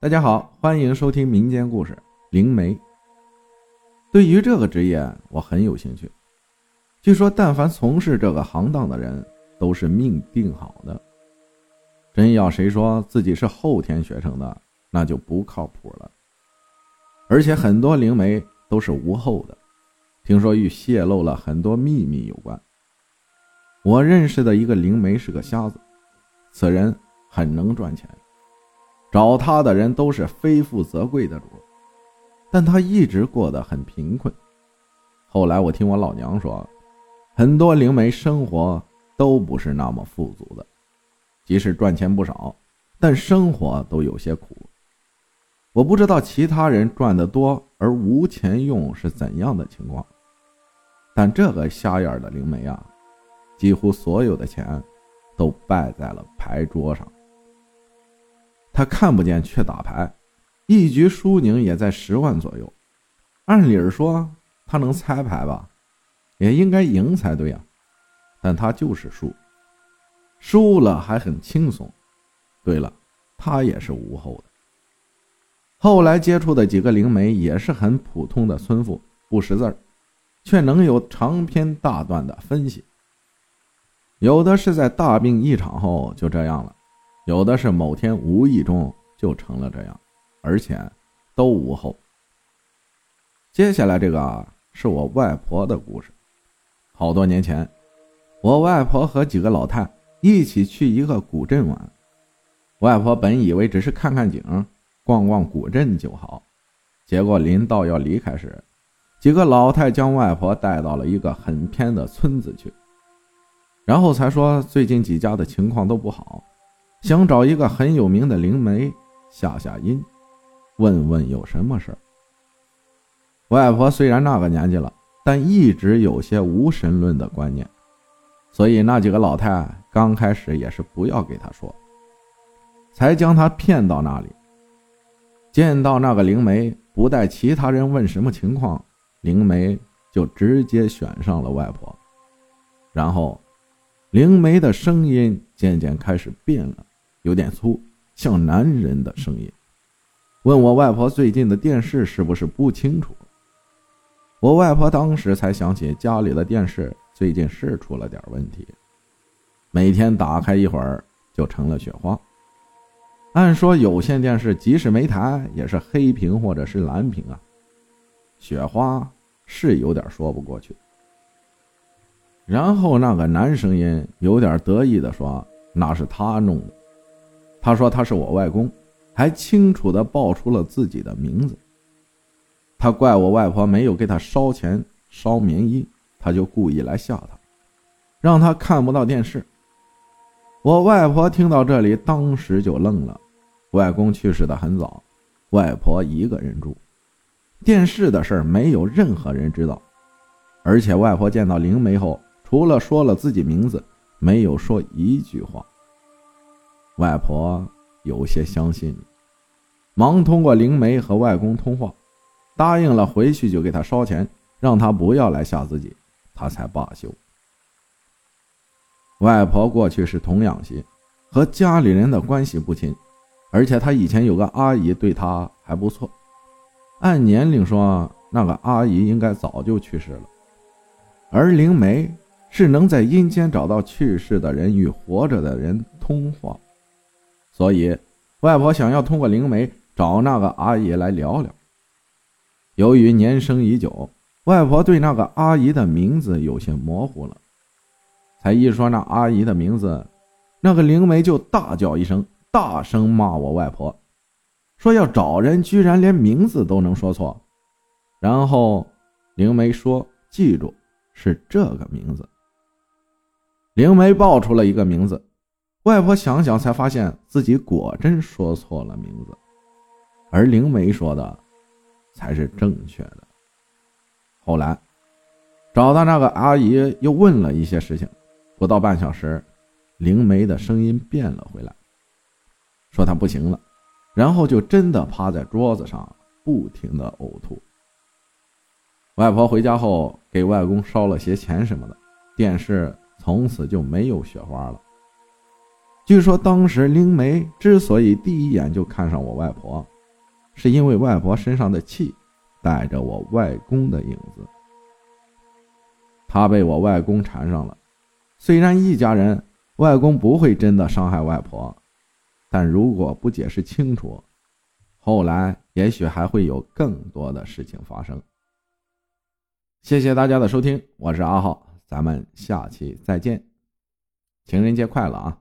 大家好，欢迎收听民间故事《灵媒》。对于这个职业，我很有兴趣。据说，但凡从事这个行当的人，都是命定好的。真要谁说自己是后天学成的，那就不靠谱了。而且很多灵媒都是无后的，听说与泄露了很多秘密有关。我认识的一个灵媒是个瞎子，此人很能赚钱，找他的人都是非富则贵的主，但他一直过得很贫困。后来我听我老娘说。很多灵媒生活都不是那么富足的，即使赚钱不少，但生活都有些苦。我不知道其他人赚得多而无钱用是怎样的情况，但这个瞎眼的灵媒啊，几乎所有的钱都败在了牌桌上。他看不见却打牌，一局输赢也在十万左右。按理说他能猜牌吧？也应该赢才对呀，但他就是输，输了还很轻松。对了，他也是无后的。后来接触的几个灵媒也是很普通的村妇，不识字儿，却能有长篇大段的分析。有的是在大病一场后就这样了，有的是某天无意中就成了这样，而且都无后。接下来这个是我外婆的故事。好多年前，我外婆和几个老太一起去一个古镇玩。外婆本以为只是看看景、逛逛古镇就好，结果临到要离开时，几个老太将外婆带到了一个很偏的村子去，然后才说最近几家的情况都不好，想找一个很有名的灵媒下下阴，问问有什么事儿。外婆虽然那个年纪了。但一直有些无神论的观念，所以那几个老太刚开始也是不要给他说，才将他骗到那里。见到那个灵媒，不带其他人问什么情况，灵媒就直接选上了外婆。然后，灵媒的声音渐渐开始变了，有点粗，像男人的声音。问我外婆最近的电视是不是不清楚。我外婆当时才想起家里的电视最近是出了点问题，每天打开一会儿就成了雪花。按说有线电视即使没台也是黑屏或者是蓝屏啊，雪花是有点说不过去。然后那个男声音有点得意的说：“那是他弄的。”他说他是我外公，还清楚的报出了自己的名字。他怪我外婆没有给他烧钱烧棉衣，他就故意来吓他，让他看不到电视。我外婆听到这里，当时就愣了。外公去世的很早，外婆一个人住，电视的事没有任何人知道。而且外婆见到灵媒后，除了说了自己名字，没有说一句话。外婆有些相信，忙通过灵媒和外公通话。答应了，回去就给他烧钱，让他不要来吓自己，他才罢休。外婆过去是童养媳，和家里人的关系不亲，而且她以前有个阿姨对她还不错。按年龄说，那个阿姨应该早就去世了。而灵媒是能在阴间找到去世的人与活着的人通话，所以外婆想要通过灵媒找那个阿姨来聊聊。由于年生已久，外婆对那个阿姨的名字有些模糊了。才一说那阿姨的名字，那个灵媒就大叫一声，大声骂我外婆，说要找人居然连名字都能说错。然后灵媒说：“记住，是这个名字。”灵媒报出了一个名字，外婆想想才发现自己果真说错了名字，而灵媒说的。才是正确的。后来，找到那个阿姨，又问了一些事情。不到半小时，灵媒的声音变了回来，说她不行了，然后就真的趴在桌子上，不停的呕吐。外婆回家后，给外公烧了些钱什么的，电视从此就没有雪花了。据说当时灵梅之所以第一眼就看上我外婆，是因为外婆身上的气带着我外公的影子。她被我外公缠上了。虽然一家人，外公不会真的伤害外婆，但如果不解释清楚，后来也许还会有更多的事情发生。谢谢大家的收听，我是阿浩，咱们下期再见，情人节快乐啊！